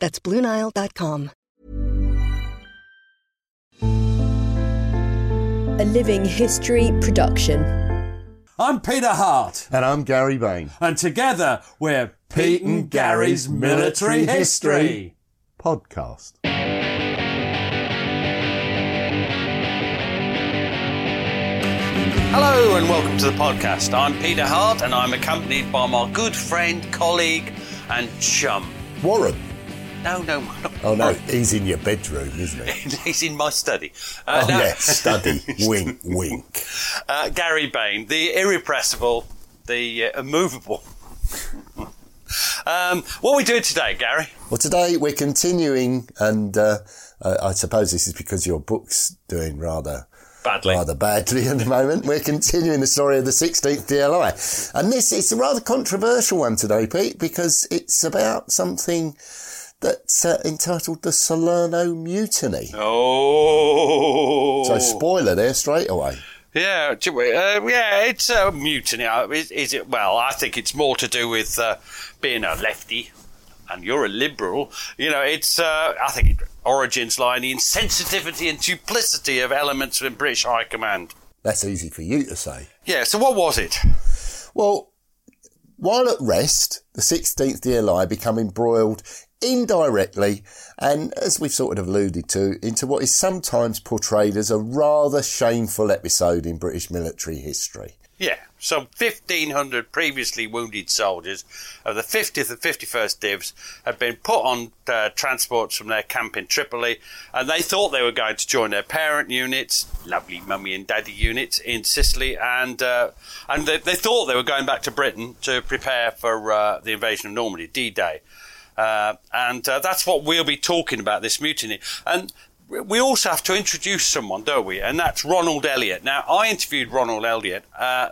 That's BlueNile.com. A Living History production. I'm Peter Hart, And I'm Gary Bain. and together we're Pete and Gary's Military History. Podcast. Hello and welcome to the podcast. I'm Peter Hart and I'm accompanied by my good friend, colleague, and chum. Warren. No, no, not Oh no, he's in your bedroom, isn't he? He's in my study. Uh, Oh no, yeah, study. wink, wink. uh, Gary Bain, the irrepressible, the uh, immovable. um, what are we doing today, Gary? Well, today we're continuing, and uh, uh, I suppose this is because your book's doing rather Badly. rather badly at the moment. We're continuing the story of the 16th DLI, and this is a rather controversial one today, Pete, because it's about something that's uh, entitled the Salerno Mutiny. Oh. So, spoiler there straight away. Yeah, uh, yeah, it's a mutiny. Uh, Is, is it? Well, I think it's more to do with uh, being a lefty, and you're a liberal. You know, it's. Uh, I think it, origins lie in the insensitivity and duplicity of elements in British High Command. That's easy for you to say. Yeah. So what was it? Well, while at rest, the 16th DLI become embroiled indirectly and, as we've sort of alluded to, into what is sometimes portrayed as a rather shameful episode in British military history. Yeah. some 1,500 previously wounded soldiers of the 50th and 51st Divs had been put on uh, transports from their camp in Tripoli, and they thought they were going to join their parent units, lovely mummy and daddy units in Sicily, and uh, and they, they thought they were going back to Britain to prepare for uh, the invasion of Normandy, D-Day. Uh, and uh, that's what we'll be talking about this mutiny. And we also have to introduce someone, don't we? And that's Ronald Elliott. Now, I interviewed Ronald Elliott, uh,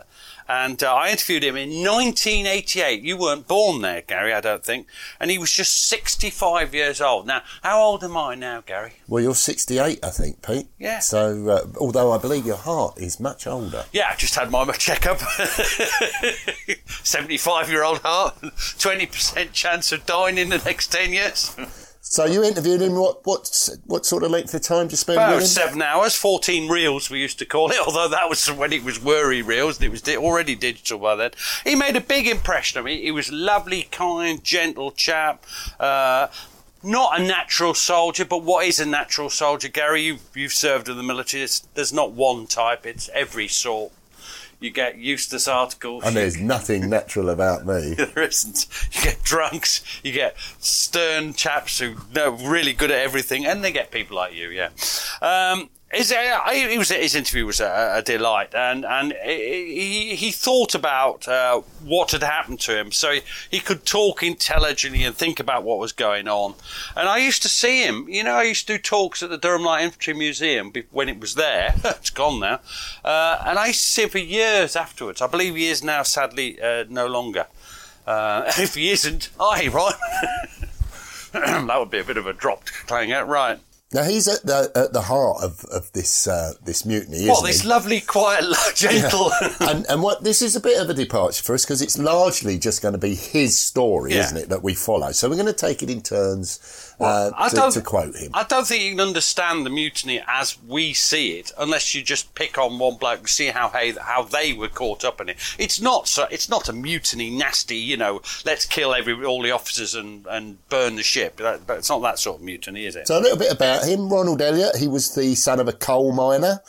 and uh, I interviewed him in 1988. You weren't born there, Gary, I don't think. And he was just 65 years old. Now, how old am I now, Gary? Well, you're 68, I think, Pete. Yeah. So, uh, although I believe your heart is much older. Yeah, I just had my checkup. 75 year old heart, 20% chance of dying in the next 10 years. So you interviewed him. What what what sort of length of time did you spend About with him? seven hours, 14 reels, we used to call it, although that was when it was worry reels, and it was di- already digital by then. He made a big impression on me. He was a lovely, kind, gentle chap. Uh, not a natural soldier, but what is a natural soldier, Gary? You've, you've served in the military. It's, there's not one type, it's every sort. You get Eustace articles. And there's nothing natural about me. there isn't. You get drunks, you get stern chaps who know really good at everything, and they get people like you. Yeah. Um, his, uh, was, his interview was a, a delight, and and he, he thought about uh, what had happened to him, so he, he could talk intelligently and think about what was going on. And I used to see him. You know, I used to do talks at the Durham Light Infantry Museum when it was there. it's gone now, uh, and I used to see him for years afterwards. I believe he is now, sadly, uh, no longer. Uh, if he isn't, aye, right. that would be a bit of a drop to playing out, right? Now he's at the at the heart of, of this uh, this mutiny, isn't What, this he? lovely, quiet, gentle. and and what this is a bit of a departure for us because it's largely just going to be his story, Yeah. isn't it, that we follow? So we're going to take it in turns uh, I to, don't- to quote him. I don't think you can understand the mutiny as we see it unless you just pick on one bloke and see how hey, how they were caught up in it. It's not so. It's not a mutiny, nasty. You know, let's kill every all the officers and, and burn the ship. That, but it's not that sort of mutiny, is it? So a little bit about him. Ronald Elliott, he was the son of a coal miner,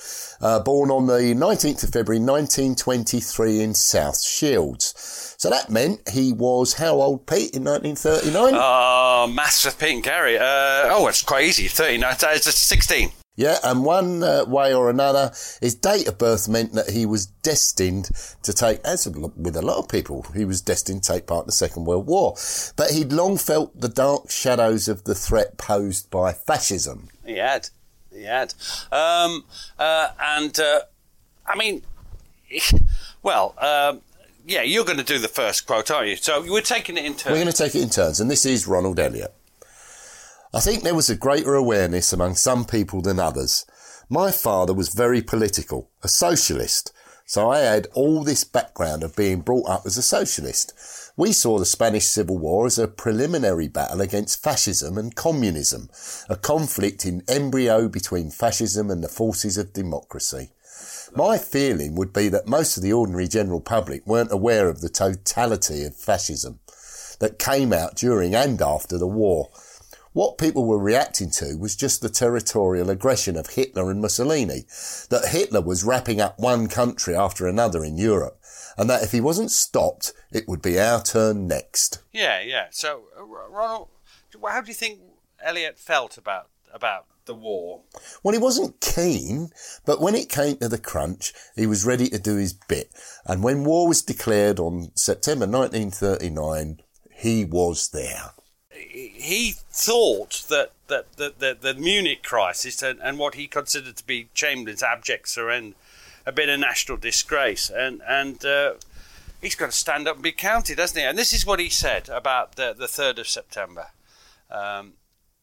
uh, born on the 19th of February 1923 in South Shields. So that meant he was how old, Pete, in 1939? Oh, maths with Pete and Gary. Uh, oh, it's quite easy. Thirteen. No, it's it's sixteen. Yeah, and one uh, way or another, his date of birth meant that he was destined to take, as with a lot of people, he was destined to take part in the Second World War. But he'd long felt the dark shadows of the threat posed by fascism. He had. He had. Um, uh, and, uh, I mean, well, um, yeah, you're going to do the first quote, aren't you? So we're taking it in turn. We're going to take it in turns, and this is Ronald Elliott. I think there was a greater awareness among some people than others. My father was very political, a socialist, so I had all this background of being brought up as a socialist. We saw the Spanish Civil War as a preliminary battle against fascism and communism, a conflict in embryo between fascism and the forces of democracy. My feeling would be that most of the ordinary general public weren't aware of the totality of fascism that came out during and after the war. What people were reacting to was just the territorial aggression of Hitler and Mussolini, that Hitler was wrapping up one country after another in Europe, and that if he wasn't stopped, it would be our turn next. Yeah, yeah. So, uh, Ronald, how do you think Elliott felt about about the war? Well, he wasn't keen, but when it came to the crunch, he was ready to do his bit. And when war was declared on September 1939, he was there. He thought that, that, that, the the Munich crisis and, and what he considered to be Chamberlain's abject surrender had been a national disgrace. And, and uh, he's got to stand up and be counted, hasn't he? And this is what he said about the, the 3rd of September. Um,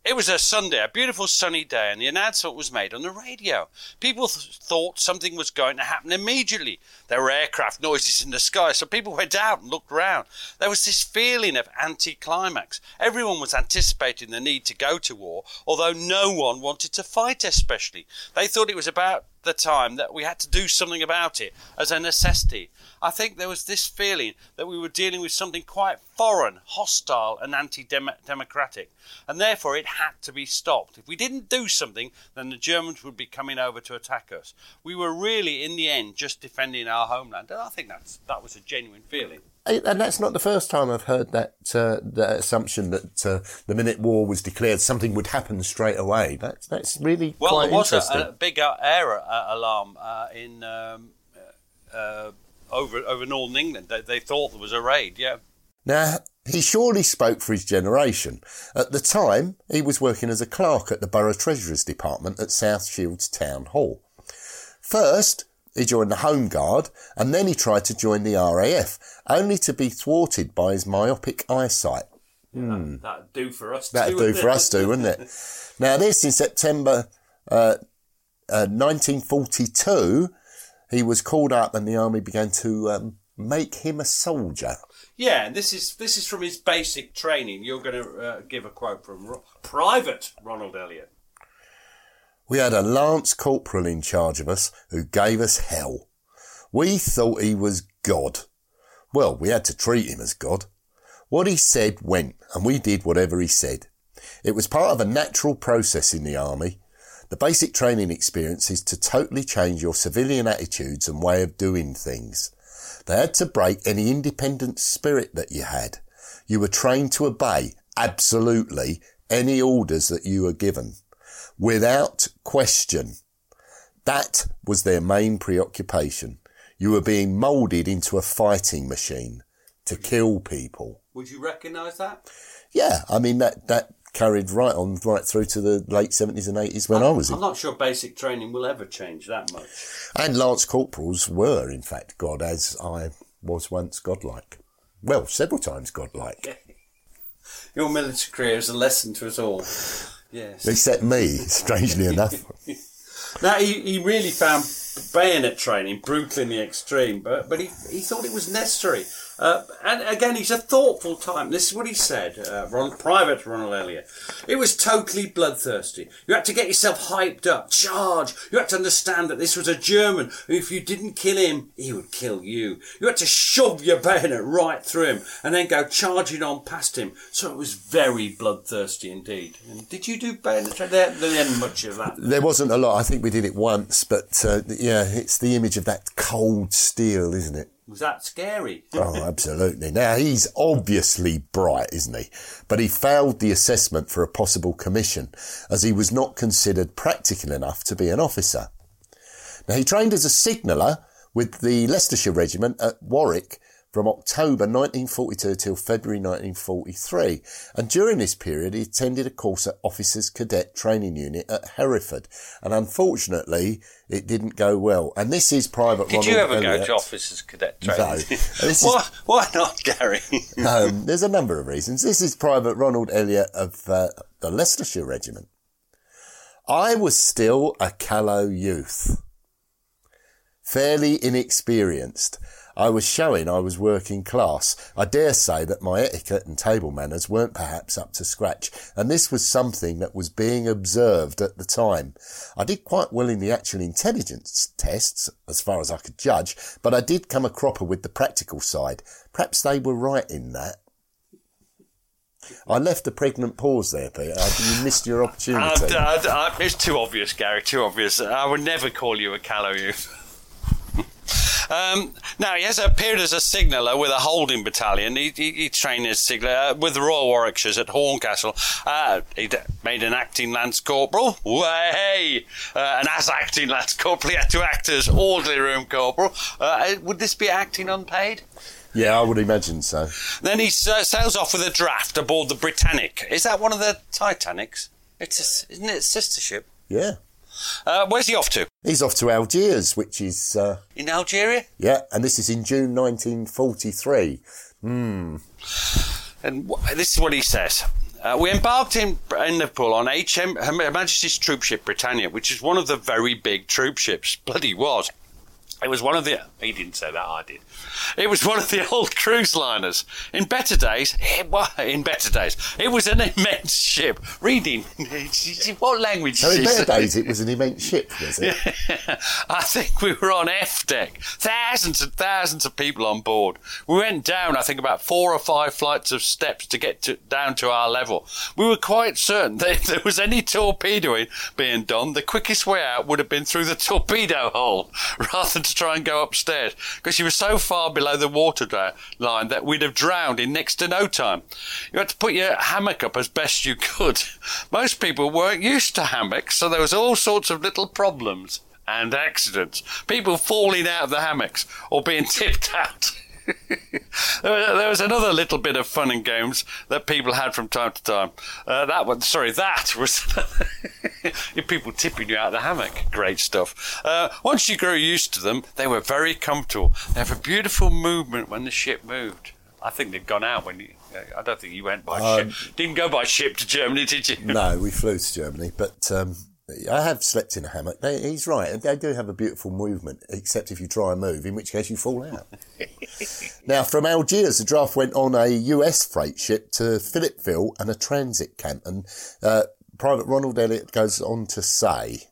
it was a Sunday, a beautiful sunny day, and the announcement was made on the radio. People th- thought something was going to happen immediately. There were aircraft noises in the sky, so people went out and looked round. There was this feeling of anticlimax. Everyone was anticipating the need to go to war, although no one wanted to fight, especially. They thought it was about the time that we had to do something about it as a necessity. I think there was this feeling that we were dealing with something quite foreign, hostile, and anti democratic, and therefore it had to be stopped. If we didn't do something, then the Germans would be coming over to attack us. We were really, in the end, just defending our homeland, and I think that's, that was a genuine feeling. And that's not the first time I've heard that, uh, that assumption that uh, the minute war was declared, something would happen straight away. That's, that's really Well, quite there was a, a big uh, air uh, alarm uh, in um, uh, over over Northern England. They, they thought there was a raid. Yeah. Now, he surely spoke for his generation. At the time, he was working as a clerk at the Borough Treasurer's Department at South Shields Town Hall. First, he joined the Home Guard, and then he tried to join the RAF, only to be thwarted by his myopic eyesight. That'd do for us. That'd do for us too, wouldn't it? Now, this in September uh, uh, 1942, he was called up and the army began to um, make him a soldier. Yeah, and this is this is from his basic training. You're going to uh, give a quote from Ro- Private Ronald Elliott. We had a lance corporal in charge of us who gave us hell. We thought he was God. Well, we had to treat him as God. What he said went, and we did whatever he said. It was part of a natural process in the army. The basic training experience is to totally change your civilian attitudes and way of doing things. They had to break any independent spirit that you had. You were trained to obey, absolutely, any orders that you were given without question. That was their main preoccupation. You were being moulded into a fighting machine to kill people. Would you recognise that? Yeah, I mean that that carried right on right through to the late seventies and eighties when I was I'm in. not sure basic training will ever change that much. And lance corporals were, in fact, God, as I was once godlike. Well, several times godlike. Your military career is a lesson to us all. Yes. Except me, strangely enough. Now he, he really found bayonet training brutal in the extreme, but but he, he thought it was necessary. Uh, and again, he's a thoughtful type. This is what he said, uh, Ron, Private Ronald Elliott. It was totally bloodthirsty. You had to get yourself hyped up, charge. You had to understand that this was a German if you didn't kill him, he would kill you. You had to shove your bayonet right through him and then go charging on past him. So it was very bloodthirsty indeed. And did you do bayonet? There, there wasn't much of that. There wasn't a lot. I think we did it once, but uh, yeah, it's the image of that cold steel, isn't it? Was that scary? Oh, absolutely. Now, he's obviously bright, isn't he? But he failed the assessment for a possible commission as he was not considered practical enough to be an officer. Now, he trained as a signaller with the Leicestershire Regiment at Warwick from October 1942 till February 1943. And during this period, he attended a course at Officers Cadet Training Unit at Hereford. And unfortunately, it didn't go well. And this is Private Ronald Elliott. Did Ronald you ever go to officers cadet training? This is- why, why not, Gary? um, there's a number of reasons. This is Private Ronald Elliott of uh, the Leicestershire Regiment. I was still a callow youth, fairly inexperienced. I was showing I was working class. I dare say that my etiquette and table manners weren't perhaps up to scratch, and this was something that was being observed at the time. I did quite well in the actual intelligence tests, as far as I could judge, but I did come a cropper with the practical side. Perhaps they were right in that. I left a pregnant pause there, Peter. You missed your opportunity. I- I- I- it's too obvious, Gary. Too obvious. I would never call you a callow youth. Um, now, he has appeared as a signaller with a holding battalion. He, he, he trained as signaller with the Royal Warwickshires at Horncastle. Uh, he made an acting Lance Corporal. Way! Uh, and as acting Lance Corporal, he had to act as orderly room corporal. Uh, would this be acting unpaid? yeah, I would imagine so. Then he uh, sails off with a draft aboard the Britannic. Is that one of the Titanics? It's a, isn't it a sister ship? Yeah. Uh, where's he off to? He's off to Algiers, which is, uh, In Algeria? yeah, and this is in June 1943. And wh- this is what he says. Uh, we embarked in, in Liverpool on HM Her Majesty's troopship Britannia, which is one of the very big troopships. Bloody was. It was one of the. He didn't say that. I did. It was one of the old cruise liners. In better days, it was, in better days, it was an immense ship. Reading, what language? So in better days, it was an immense ship, was it? I think we were on F deck. Thousands and thousands of people on board. We went down, I think, about four or five flights of steps to get to, down to our level. We were quite certain that if there was any torpedoing being done, the quickest way out would have been through the torpedo hole rather than to try and go upstairs because you were so far below the water line that we'd have drowned in next to no time. You had to put your hammock up as best you could. Most people weren't used to hammocks, so there was all sorts of little problems and accidents. People falling out of the hammocks or being tipped out. There was- another little bit of fun and games that people had from time to time. Uh, that one, sorry, that was people tipping you out of the hammock. Great stuff. Uh, once you grew used to them, they were very comfortable. They have a beautiful movement when the ship moved. I think they'd gone out when you. I don't think you went by ship. Didn't go by ship to Germany, did you? No, we flew to Germany, but um, I have slept in a hammock. They, he's right. They do have a beautiful movement, except if you try and move, in which case you fall out. now, from Algiers, the draft went on a US freight ship to Philippeville and a transit camp. And uh, Private Ronald Elliott goes on to say,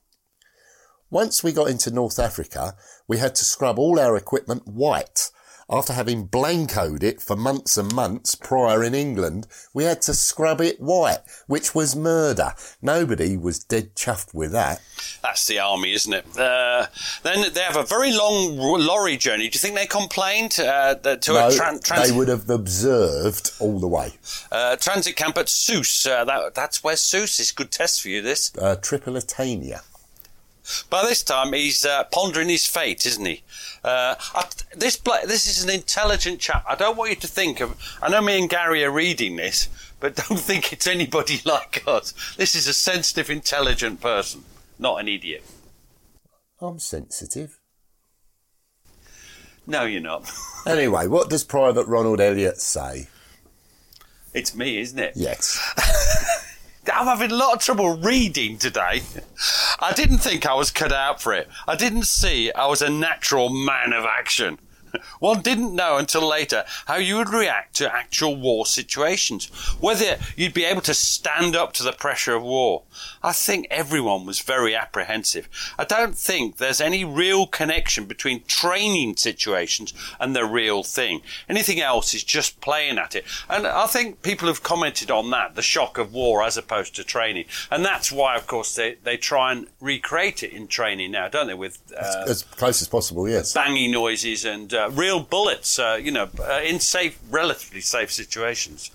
once we got into North Africa, we had to scrub all our equipment white. After having blancoed it for months and months prior in England, we had to scrub it white, which was murder. Nobody was dead chuffed with that. That's the army, isn't it? Uh, then they have a very long lorry journey. Do you think they complained uh, to No, a tran- trans- they would have observed all the way. uh, transit camp at Sousse? Uh, that, that's where Sousse is. Good test for you, this. Uh, Tripolitania. By this time, he's uh, pondering his fate, isn't he? Uh, I, this this is an intelligent chap. I don't want you to think of. I know me and Gary are reading this, but don't think it's anybody like us. This is a sensitive, intelligent person, not an idiot. I'm sensitive. No, you're not. Anyway, what does Private Ronald Elliott say? It's me, isn't it? Yes. I'm having a lot of trouble reading today. I didn't think I was cut out for it. I didn't see I was a natural man of action. One didn't know until later how you would react to actual war situations, whether you'd be able to stand up to the pressure of war. I think everyone was very apprehensive. I don't think there's any real connection between training situations and the real thing. Anything else is just playing at it. And I think people have commented on that, the shock of war as opposed to training. And that's why, of course, they, they try and recreate it in training now, don't they, with uh, as close as possible, yes. banging noises and uh, real bullets, uh, you know, uh, in safe, relatively safe situations.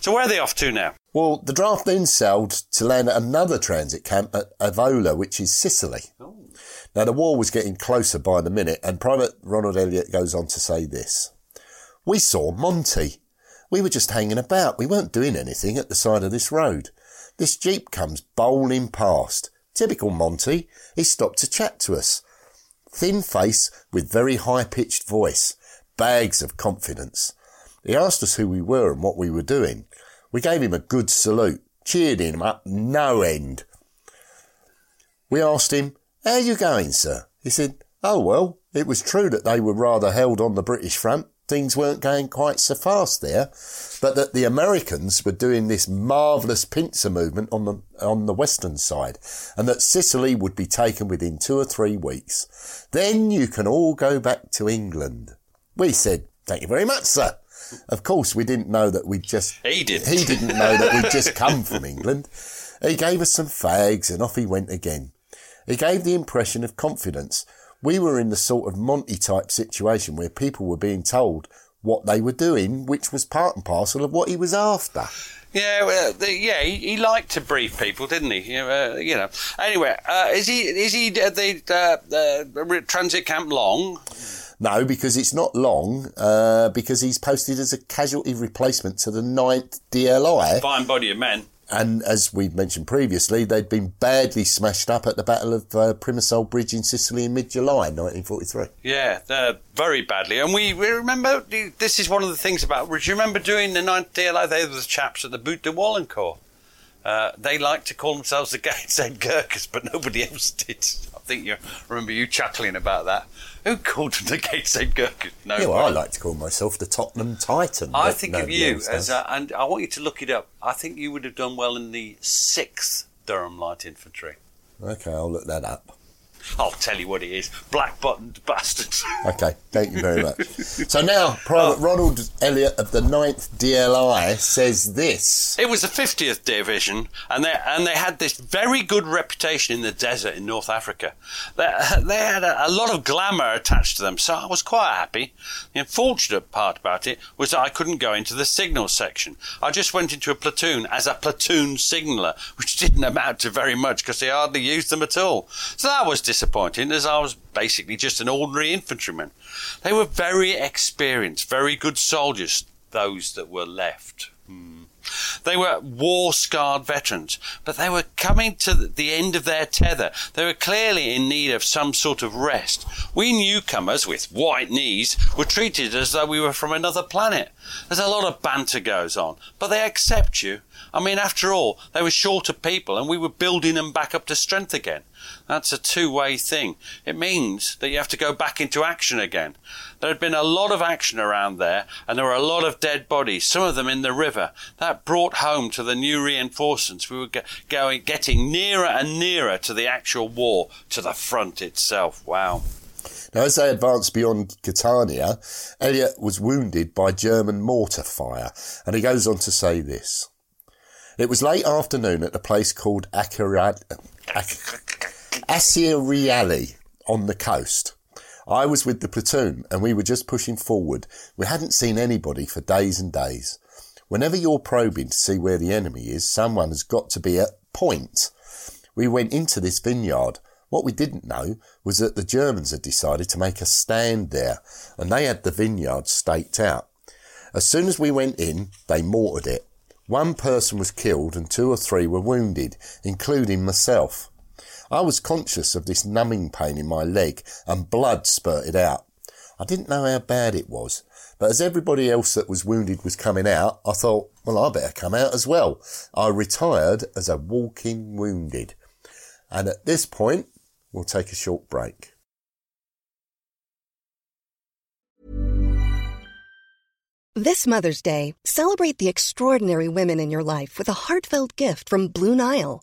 So where are they off to now? Well, the draft then sailed to land at another transit camp at Avola, which is Sicily. Now, the war was getting closer by the minute, and Private Ronald Elliott goes on to say this. We saw Monty. We were just hanging about. We weren't doing anything at the side of this road. This jeep comes bowling past. Typical Monty. He stopped to chat to us. Thin face with very high pitched voice. Bags of confidence. He asked us who we were and what we were doing. We gave him a good salute, cheered him up no end. We asked him, How you going, sir? He said, Oh, well, it was true that they were rather held on the British front. Things weren't going quite so fast there, but that the Americans were doing this marvellous pincer movement on the, on the western side, and that Sicily would be taken within two or three weeks. Then you can all go back to England. We said, Thank you very much, sir. Of course, we didn't know that we'd just. He didn't. He didn't know that we'd just come from England. He gave us some fags and off he went again. He gave the impression of confidence. We were in the sort of Monty type situation where people were being told what they were doing, which was part and parcel of what he was after. Yeah, well, the, yeah, he, he liked to brief people, didn't he? You know, uh, you know. Anyway, uh, is he is he at the uh, uh, transit camp long? No, because it's not long, uh, because he's posted as a casualty replacement to the 9th DLI. Fine body of men. And as we've mentioned previously, they'd been badly smashed up at the Battle of uh, Bridge in Sicily in mid-July 1943. Yeah, uh, very badly. And we, we remember, this is one of the things about, do you remember doing the 9th DLI? They were the chaps at the Butte de Warlencourt. Uh, they like to call themselves the Gateshead Gurkhas, but nobody else did. I think you remember you chuckling about that. Who called them the Gateshead Gurkhas? No. Yeah, well, I like to call myself the Tottenham Titan. I think of you as, a, and I want you to look it up. I think you would have done well in the sixth Durham Light Infantry. Okay, I'll look that up. I'll tell you what it is: black buttoned bastards. Okay, thank you very much. so now, Private oh. Ronald Elliott of the 9th DLI says this. It was the 50th Division, and they and they had this very good reputation in the desert in North Africa. They, they had a, a lot of glamour attached to them, so I was quite happy. The unfortunate part about it was that I couldn't go into the signal section. I just went into a platoon as a platoon signaller, which didn't amount to very much because they hardly used them at all. So that was disappointing, as I was basically just an ordinary infantryman. They were very experienced, very good soldiers, those that were left. Hmm. They were war scarred veterans, but they were coming to the end of their tether. They were clearly in need of some sort of rest. We newcomers with white knees were treated as though we were from another planet. There's a lot of banter goes on, but they accept you. I mean, after all, they were short of people and we were building them back up to strength again. That's a two way thing. It means that you have to go back into action again. There had been a lot of action around there, and there were a lot of dead bodies, some of them in the river. That brought home to the new reinforcements we were going, getting nearer and nearer to the actual war, to the front itself. Wow. Now, as they advanced beyond Catania, Elliott was wounded by German mortar fire, and he goes on to say this. It was late afternoon at a place called Acirad- Ac- Acireale on the coast. I was with the platoon and we were just pushing forward. We hadn't seen anybody for days and days. Whenever you're probing to see where the enemy is, someone has got to be at point. We went into this vineyard. What we didn't know was that the Germans had decided to make a stand there and they had the vineyard staked out. As soon as we went in, they mortared it. One person was killed and two or three were wounded, including myself. I was conscious of this numbing pain in my leg and blood spurted out. I didn't know how bad it was. But as everybody else that was wounded was coming out, I thought, well, I better come out as well. I retired as a walking wounded. And at this point, we'll take a short break. This Mother's Day, celebrate the extraordinary women in your life with a heartfelt gift from Blue Nile.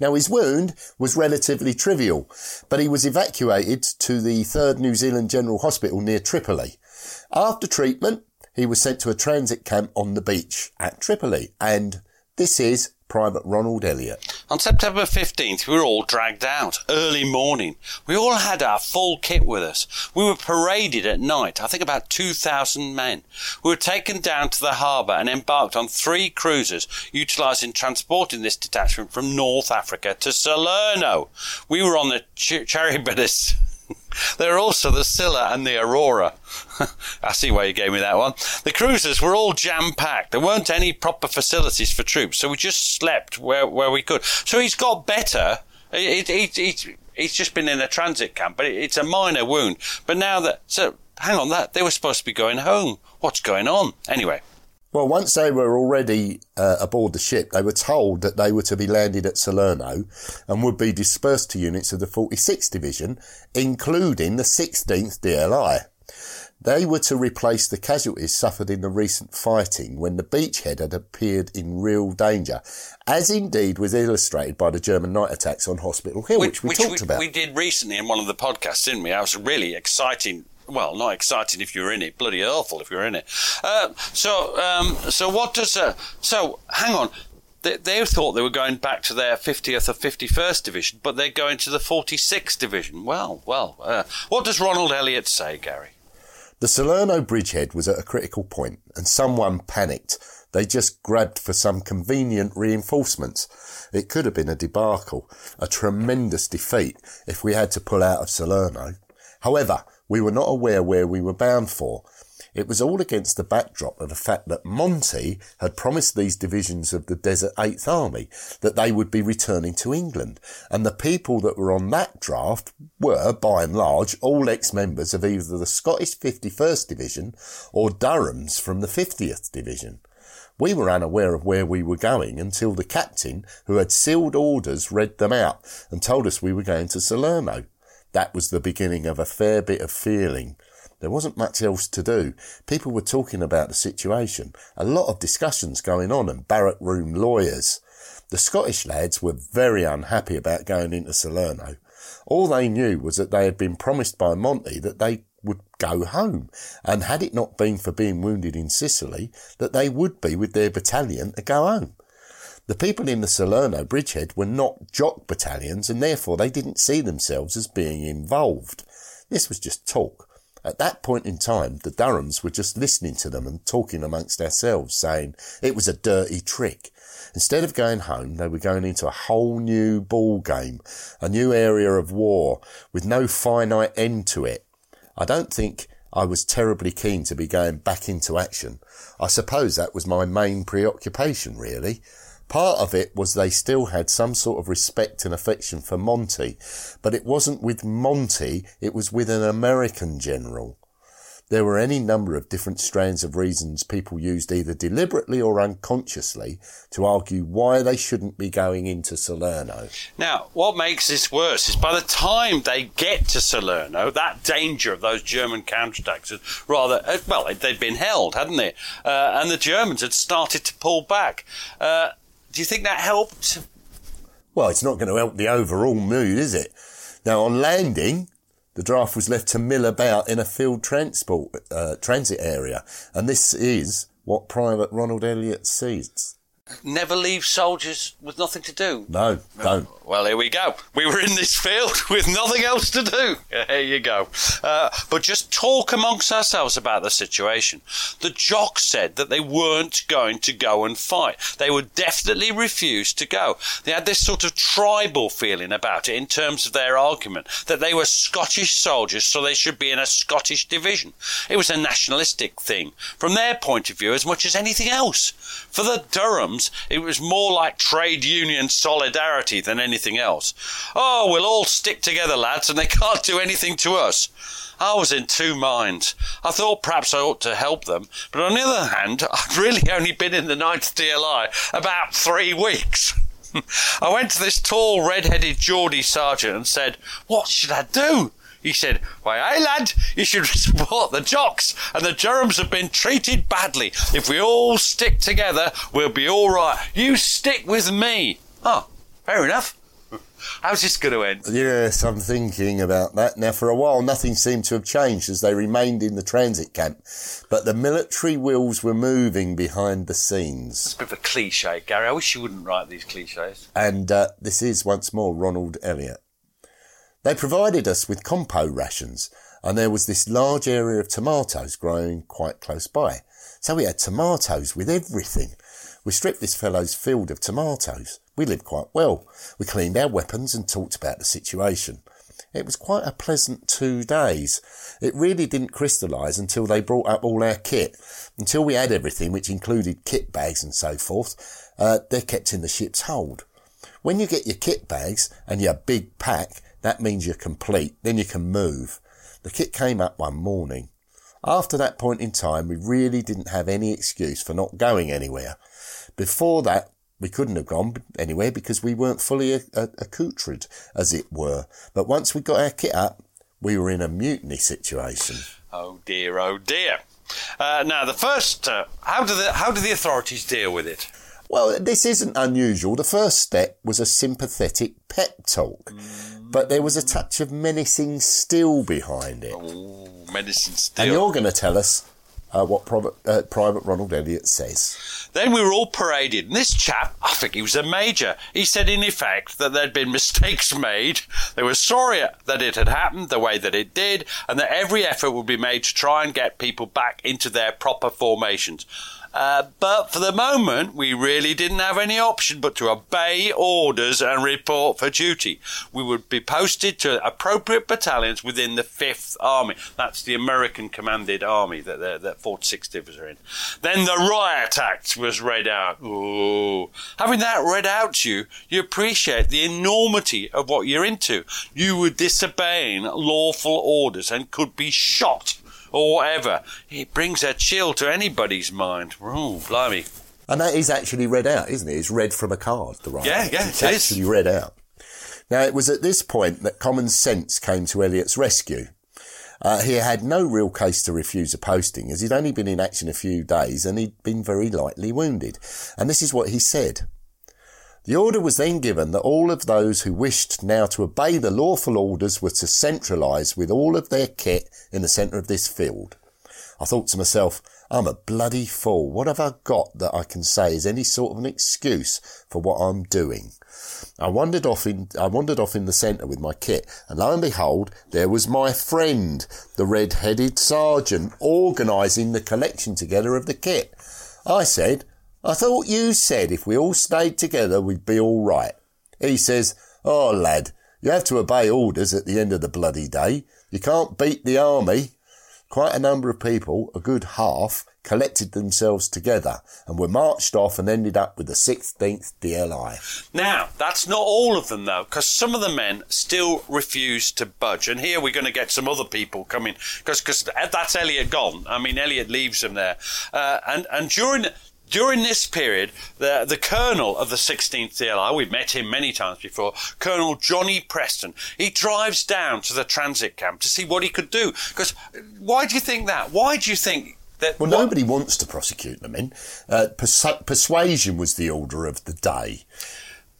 Now, his wound was relatively trivial, but he was evacuated to the 3rd New Zealand General Hospital near Tripoli. After treatment, he was sent to a transit camp on the beach at Tripoli, and this is Private Ronald Elliott. On September 15th, we were all dragged out early morning. We all had our full kit with us. We were paraded at night, I think about 2,000 men. We were taken down to the harbour and embarked on three cruisers, utilising transporting this detachment from North Africa to Salerno. We were on the Ch- Charybdis. There are also the Scylla and the Aurora. I see why you gave me that one. The cruisers were all jam packed. There weren't any proper facilities for troops, so we just slept where, where we could. So he's got better. It, it, it, he's just been in a transit camp, but it's a minor wound. But now that, so hang on, that they were supposed to be going home. What's going on? Anyway. Well, once they were already uh, aboard the ship, they were told that they were to be landed at Salerno and would be dispersed to units of the 46th Division, including the 16th DLI. They were to replace the casualties suffered in the recent fighting when the beachhead had appeared in real danger, as indeed was illustrated by the German night attacks on Hospital Hill, which, we talked we, about. We did recently in one of the podcasts, didn't we? That was really exciting well, not exciting if you're in it, bloody awful if you're in it. Uh, so, um, so what does? Uh, so, hang on. They, they, thought they were going back to their 50th or 51st division, but they're going to the 46th division. Well, well. Uh, what does Ronald Elliott say, Gary? The Salerno bridgehead was at a critical point, and someone panicked. They just grabbed for some convenient reinforcements. It could have been a debacle, a tremendous defeat if we had to pull out of Salerno. However, we were not aware where we were bound for. It was all against the backdrop of the fact that Monty had promised these divisions of the Desert Eighth Army that they would be returning to England, and the people that were on that draft were, by and large, all ex-members of either the Scottish 51st Division or Durham's from the 50th Division. We were unaware of where we were going until the captain, who had sealed orders, read them out and told us we were going to Salerno. That was the beginning of a fair bit of feeling. There wasn't much else to do. People were talking about the situation. A lot of discussions going on and barrack room lawyers. The Scottish lads were very unhappy about going into Salerno. All they knew was that they had been promised by Monty that they would go home. And had it not been for being wounded in Sicily, that they would be with their battalion to go home. The people in the Salerno bridgehead were not jock battalions and therefore they didn't see themselves as being involved. This was just talk. At that point in time, the Durhams were just listening to them and talking amongst ourselves, saying it was a dirty trick. Instead of going home, they were going into a whole new ball game, a new area of war with no finite end to it. I don't think I was terribly keen to be going back into action. I suppose that was my main preoccupation, really. Part of it was they still had some sort of respect and affection for Monty, but it wasn't with Monty, it was with an American general. There were any number of different strands of reasons people used either deliberately or unconsciously to argue why they shouldn't be going into Salerno. Now, what makes this worse is by the time they get to Salerno, that danger of those German counterattacks had rather, uh, well, they'd been held, hadn't they? Uh, and the Germans had started to pull back. Uh, do you think that helped? Well, it's not going to help the overall mood, is it? Now, on landing, the draft was left to mill about in a field transport uh, transit area, and this is what Private Ronald Elliott sees. Never leave soldiers with nothing to do. No, don't. Well, here we go. We were in this field with nothing else to do. Here you go. Uh, but just talk amongst ourselves about the situation. The jocks said that they weren't going to go and fight. They would definitely refuse to go. They had this sort of tribal feeling about it in terms of their argument that they were Scottish soldiers, so they should be in a Scottish division. It was a nationalistic thing from their point of view as much as anything else. For the Durhams, it was more like trade union solidarity than anything else. Oh, we'll all stick together, lads, and they can't do anything to us. I was in two minds. I thought perhaps I ought to help them, but on the other hand, I'd really only been in the 9th DLI about three weeks. I went to this tall, red-headed Geordie sergeant and said, What should I do? He said, Why, aye, lad, you should support the jocks, and the Durhams have been treated badly. If we all stick together, we'll be all right. You stick with me. Oh, fair enough. How's this going to end? Yes, I'm thinking about that. Now, for a while, nothing seemed to have changed as they remained in the transit camp, but the military wheels were moving behind the scenes. It's a bit of a cliche, Gary. I wish you wouldn't write these cliches. And uh, this is once more Ronald Elliott. They provided us with compo rations, and there was this large area of tomatoes growing quite close by. So we had tomatoes with everything. We stripped this fellow's field of tomatoes. We lived quite well. We cleaned our weapons and talked about the situation. It was quite a pleasant two days. It really didn't crystallise until they brought up all our kit. Until we had everything, which included kit bags and so forth, uh, they're kept in the ship's hold. When you get your kit bags and your big pack, that means you're complete. Then you can move. The kit came up one morning. After that point in time, we really didn't have any excuse for not going anywhere. Before that, we couldn't have gone anywhere because we weren't fully accoutred, as it were. But once we got our kit up, we were in a mutiny situation. Oh dear, oh dear. Uh, now, the first, uh, how do the how do the authorities deal with it? Well, this isn't unusual. The first step was a sympathetic pep talk, mm. but there was a touch of menacing still behind it. Oh, menacing still. And you're going to tell us uh, what Private, uh, Private Ronald Elliott says. Then we were all paraded, and this chap, I think he was a major, he said in effect that there'd been mistakes made, they were sorry that it had happened the way that it did, and that every effort would be made to try and get people back into their proper formations. Uh, but for the moment, we really didn't have any option but to obey orders and report for duty. We would be posted to appropriate battalions within the 5th Army. That's the American commanded army that, that 46th Divs are in. Then the Riot Act was read out. Ooh. Having that read out to you, you appreciate the enormity of what you're into. You were disobeying lawful orders and could be shot or whatever. It brings a chill to anybody's mind. Oh, blimey. And that is actually read out, isn't it? It's read from a card, the right? Yeah, yeah, it's it actually is. read out. Now, it was at this point that common sense came to Elliott's rescue. Uh, he had no real case to refuse a posting as he'd only been in action a few days and he'd been very lightly wounded. And this is what he said. The order was then given that all of those who wished now to obey the lawful orders were to centralise with all of their kit in the centre of this field. I thought to myself, I'm a bloody fool. What have I got that I can say is any sort of an excuse for what I'm doing? I wandered off in, I wandered off in the centre with my kit, and lo and behold, there was my friend, the red-headed sergeant, organising the collection together of the kit. I said, I thought you said if we all stayed together we'd be all right. He says, Oh lad, you have to obey orders at the end of the bloody day. You can't beat the army. Quite a number of people, a good half, collected themselves together and were marched off and ended up with the 16th DLI. Now, that's not all of them though, because some of the men still refuse to budge. And here we're going to get some other people coming, because that's Elliott gone. I mean, Elliott leaves them there. Uh, and, and during during this period, the, the colonel of the 16th DLI, we've met him many times before, Colonel Johnny Preston, he drives down to the transit camp to see what he could do. Because why do you think that? Why do you think that? Well, nobody wants to prosecute them in. Uh, persu- persuasion was the order of the day.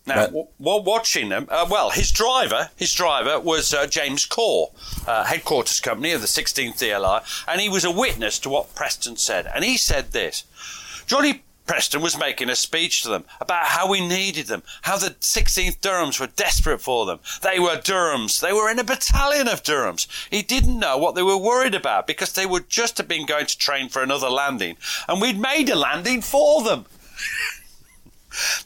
Now, w- while watching them, uh, well, his driver, his driver was uh, James Corr, uh, headquarters company of the 16th DLI, and he was a witness to what Preston said. And he said this. Johnny Preston was making a speech to them about how we needed them, how the 16th Durhams were desperate for them. They were Durhams. They were in a battalion of Durhams. He didn't know what they were worried about because they would just have been going to train for another landing, and we'd made a landing for them.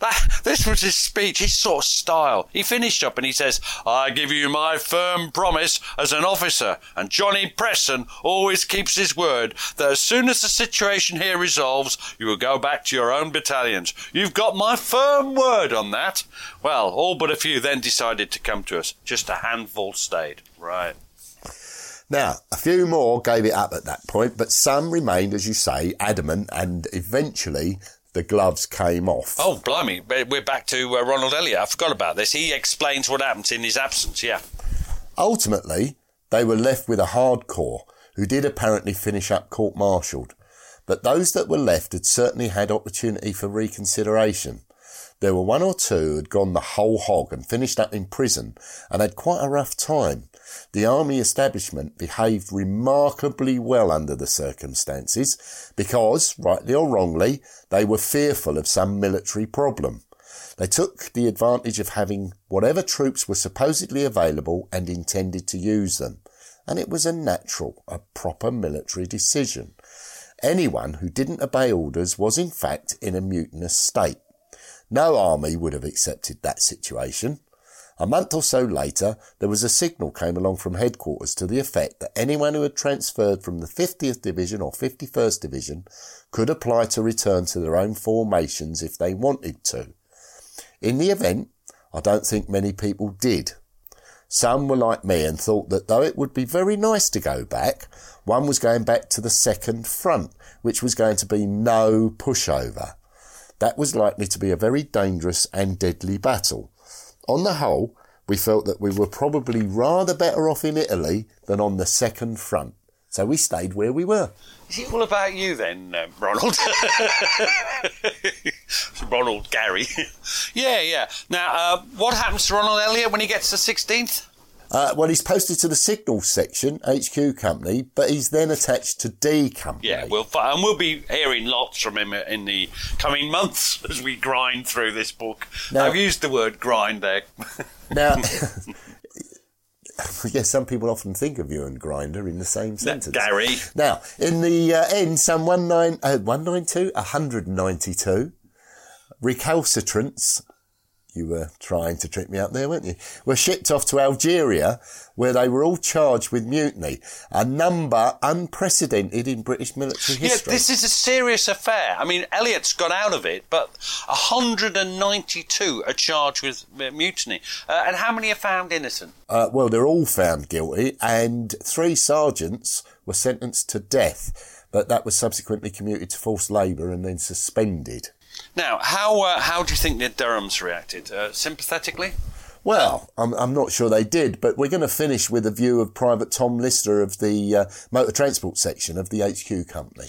That, this was his speech, his sort of style. He finished up and he says, I give you my firm promise as an officer, and Johnny Preston always keeps his word, that as soon as the situation here resolves, you will go back to your own battalions. You've got my firm word on that. Well, all but a few then decided to come to us. Just a handful stayed. Right. Now, a few more gave it up at that point, but some remained, as you say, adamant, and eventually the gloves came off. Oh, blimey. We're back to uh, Ronald Elliott. I forgot about this. He explains what happened in his absence, yeah. Ultimately, they were left with a hardcore who did apparently finish up court martialed. But those that were left had certainly had opportunity for reconsideration. There were one or two who had gone the whole hog and finished up in prison and had quite a rough time. The army establishment behaved remarkably well under the circumstances because, rightly or wrongly, they were fearful of some military problem. They took the advantage of having whatever troops were supposedly available and intended to use them. And it was a natural, a proper military decision. Anyone who didn't obey orders was in fact in a mutinous state. No army would have accepted that situation. A month or so later, there was a signal came along from headquarters to the effect that anyone who had transferred from the 50th Division or 51st Division could apply to return to their own formations if they wanted to. In the event, I don't think many people did. Some were like me and thought that though it would be very nice to go back, one was going back to the second front, which was going to be no pushover. That was likely to be a very dangerous and deadly battle on the whole, we felt that we were probably rather better off in Italy than on the second front. So we stayed where we were. Is it all about you then, uh, Ronald? Ronald Gary. yeah, yeah. Now, uh, what happens to Ronald Elliott when he gets to 16th? Uh, well, he's posted to the signals section, HQ company, but he's then attached to D company. Yeah, we'll and we'll be hearing lots from him in the coming months as we grind through this book. Now, I've used the word grind there. now, yes, some people often think of you and Grinder in the same sentence. Gary. Now, in the uh, end, some 19, uh, 192, 192 recalcitrants you were trying to trick me up there, weren't you? Were shipped off to Algeria, where they were all charged with mutiny, a number unprecedented in British military history. Yeah, this is a serious affair. I mean, Elliott's got out of it, but 192 are charged with mutiny. Uh, and how many are found innocent? Uh, well, they're all found guilty, and three sergeants were sentenced to death, but that was subsequently commuted to forced labour and then suspended. Now, how uh, how do you think the Durhams reacted? Uh, sympathetically? Well, I'm, I'm not sure they did, but we're going to finish with a view of Private Tom Lister of the uh, motor transport section of the HQ company.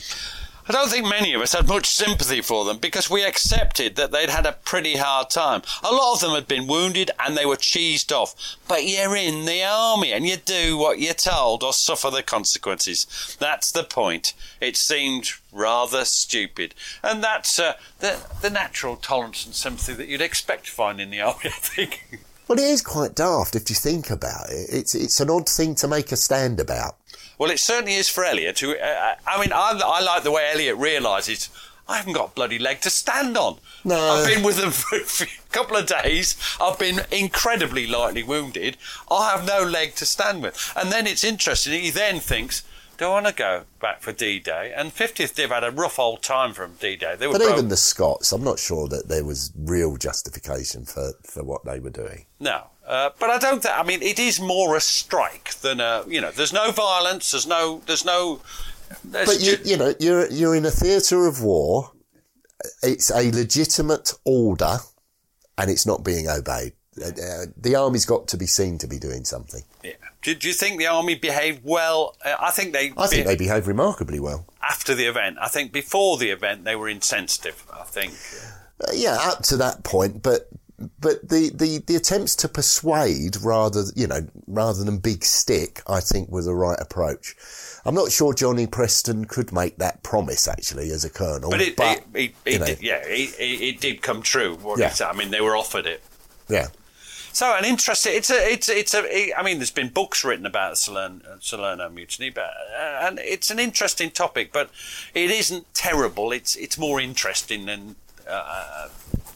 I don't think many of us had much sympathy for them because we accepted that they'd had a pretty hard time. A lot of them had been wounded and they were cheesed off. But you're in the army and you do what you're told or suffer the consequences. That's the point. It seemed rather stupid. And that's uh, the, the natural tolerance and sympathy that you'd expect to find in the army, I think. Well, it is quite daft if you think about it. It's it's an odd thing to make a stand about. Well, it certainly is for Elliott. Who, uh, I mean, I, I like the way Elliott realises I haven't got a bloody leg to stand on. No. I've been with them for a few- couple of days. I've been incredibly lightly wounded. I have no leg to stand with. And then it's interesting. He then thinks, do I want to go back for D-Day? And 50th Div had a rough old time from D-Day. They were But broke. even the Scots, I'm not sure that there was real justification for, for what they were doing. No. Uh, but I don't think. I mean, it is more a strike than a. You know, there's no violence. There's no. There's no. There's But you, ju- you know, you're you're in a theatre of war. It's a legitimate order, and it's not being obeyed. Uh, uh, the army's got to be seen to be doing something. yeah. do, do you think the army behaved well? Uh, I think they. I think be- they behave remarkably well. after the event. I think before the event they were insensitive. I think. Uh, yeah, up to that point, but but the, the, the attempts to persuade rather you know rather than big stick, I think was the right approach. I'm not sure Johnny Preston could make that promise actually as a colonel, But it, but, it, it, it did, yeah, it, it, did come true. Yeah. I mean, they were offered it. yeah. So an interesting. It's a. It's it's a. I mean, there's been books written about Salerno, Salerno mutiny, but uh, and it's an interesting topic. But it isn't terrible. It's it's more interesting than. Uh,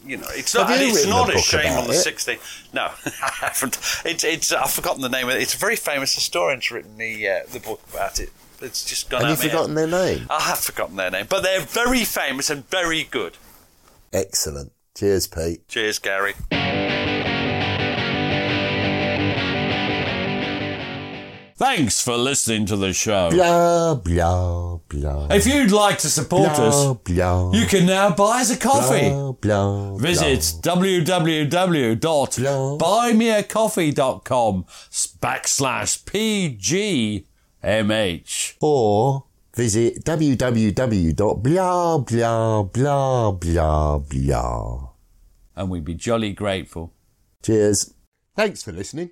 you know, it's Have not. It's written a not a, shame on the? 16th. No, I haven't. It's it's. I've forgotten the name of it. It's a very famous historian's written the uh, the book about it. It's just gone Have you my head. forgotten their name? I have forgotten their name, but they're very famous and very good. Excellent. Cheers, Pete. Cheers, Gary. Thanks for listening to the show. Blah blah blah. If you'd like to support blah, us, blah, you can now buy us a coffee. Blah, blah, Visit www.buymeacoffee.com backslash PGMH. or visit www.blah blah blah blah blah. And we'd be jolly grateful. Cheers. Thanks for listening.